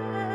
Bye.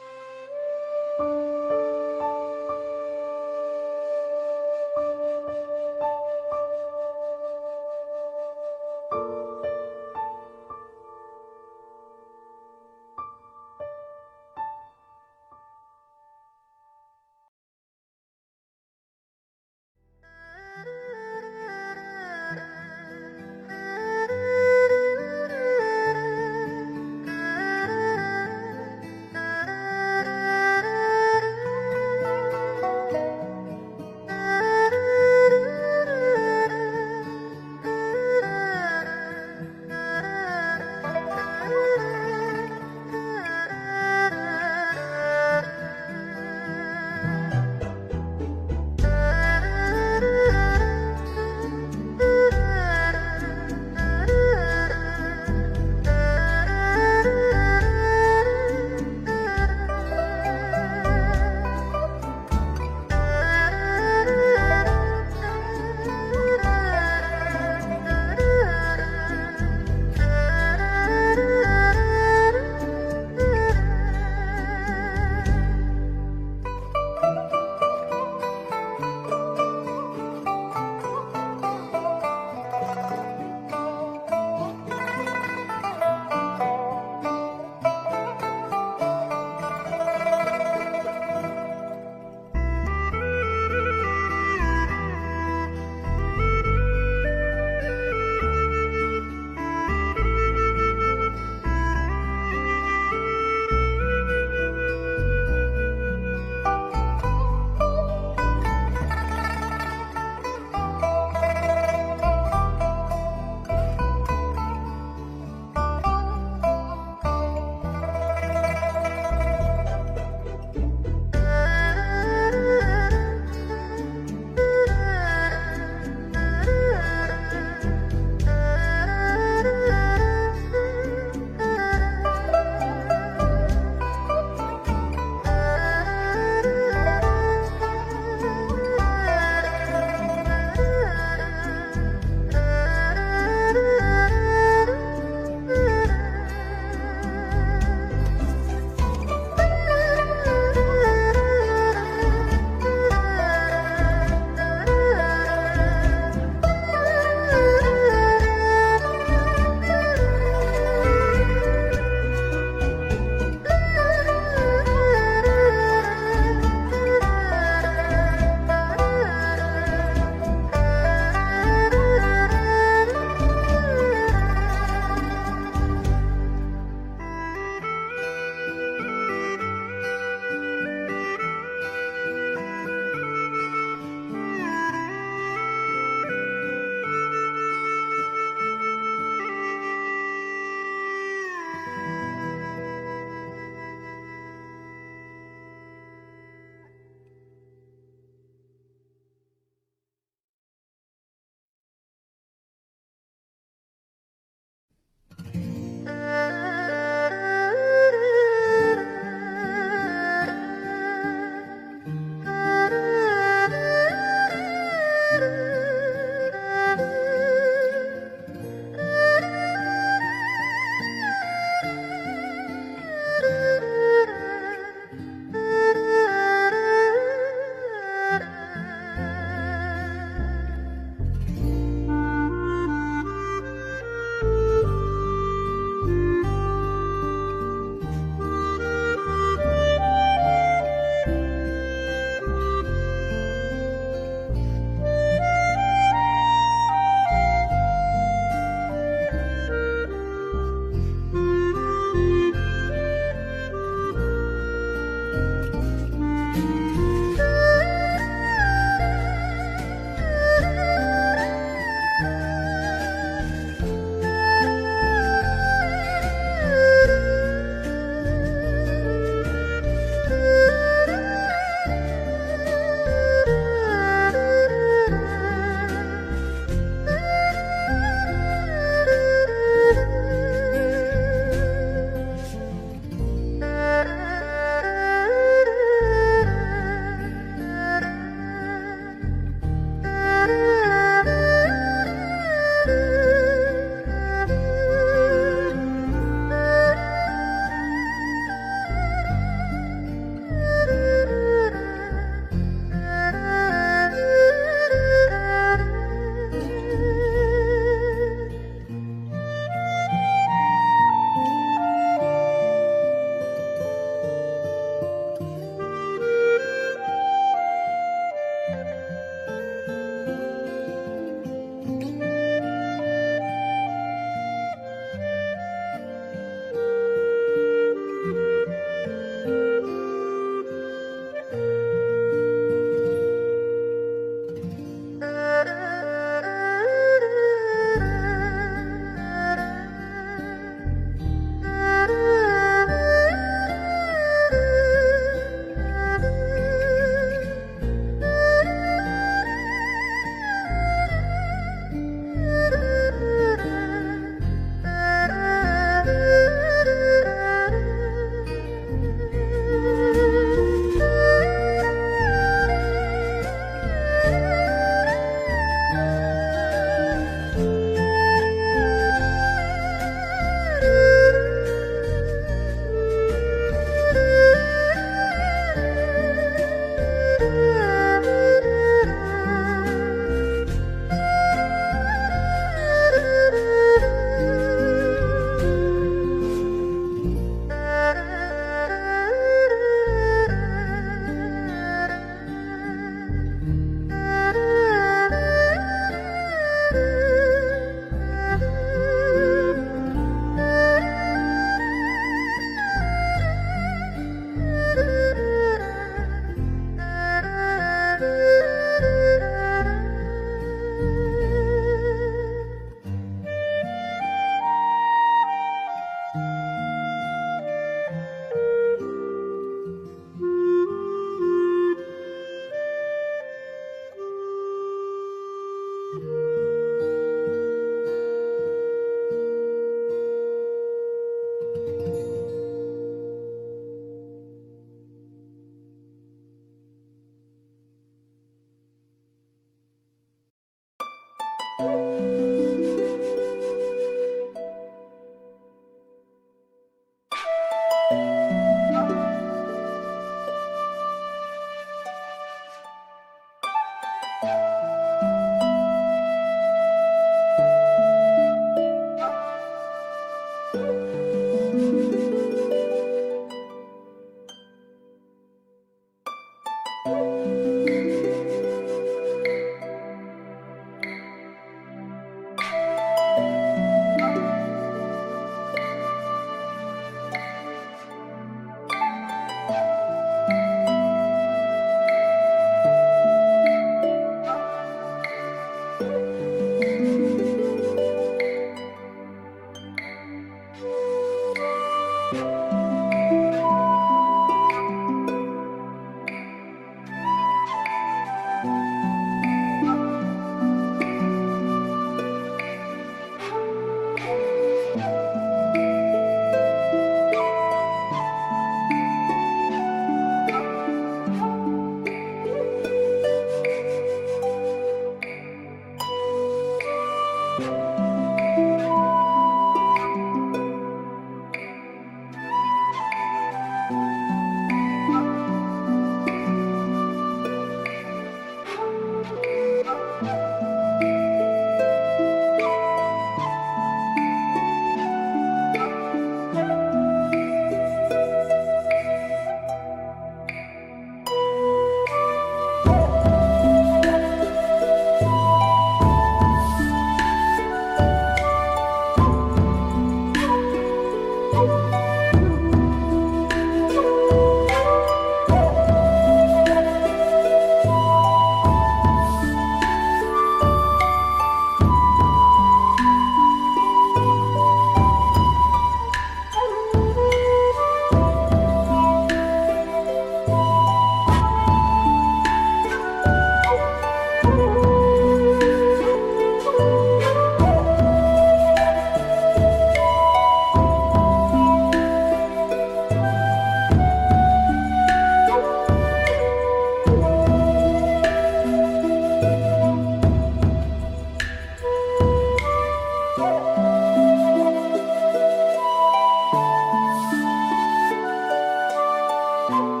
Thank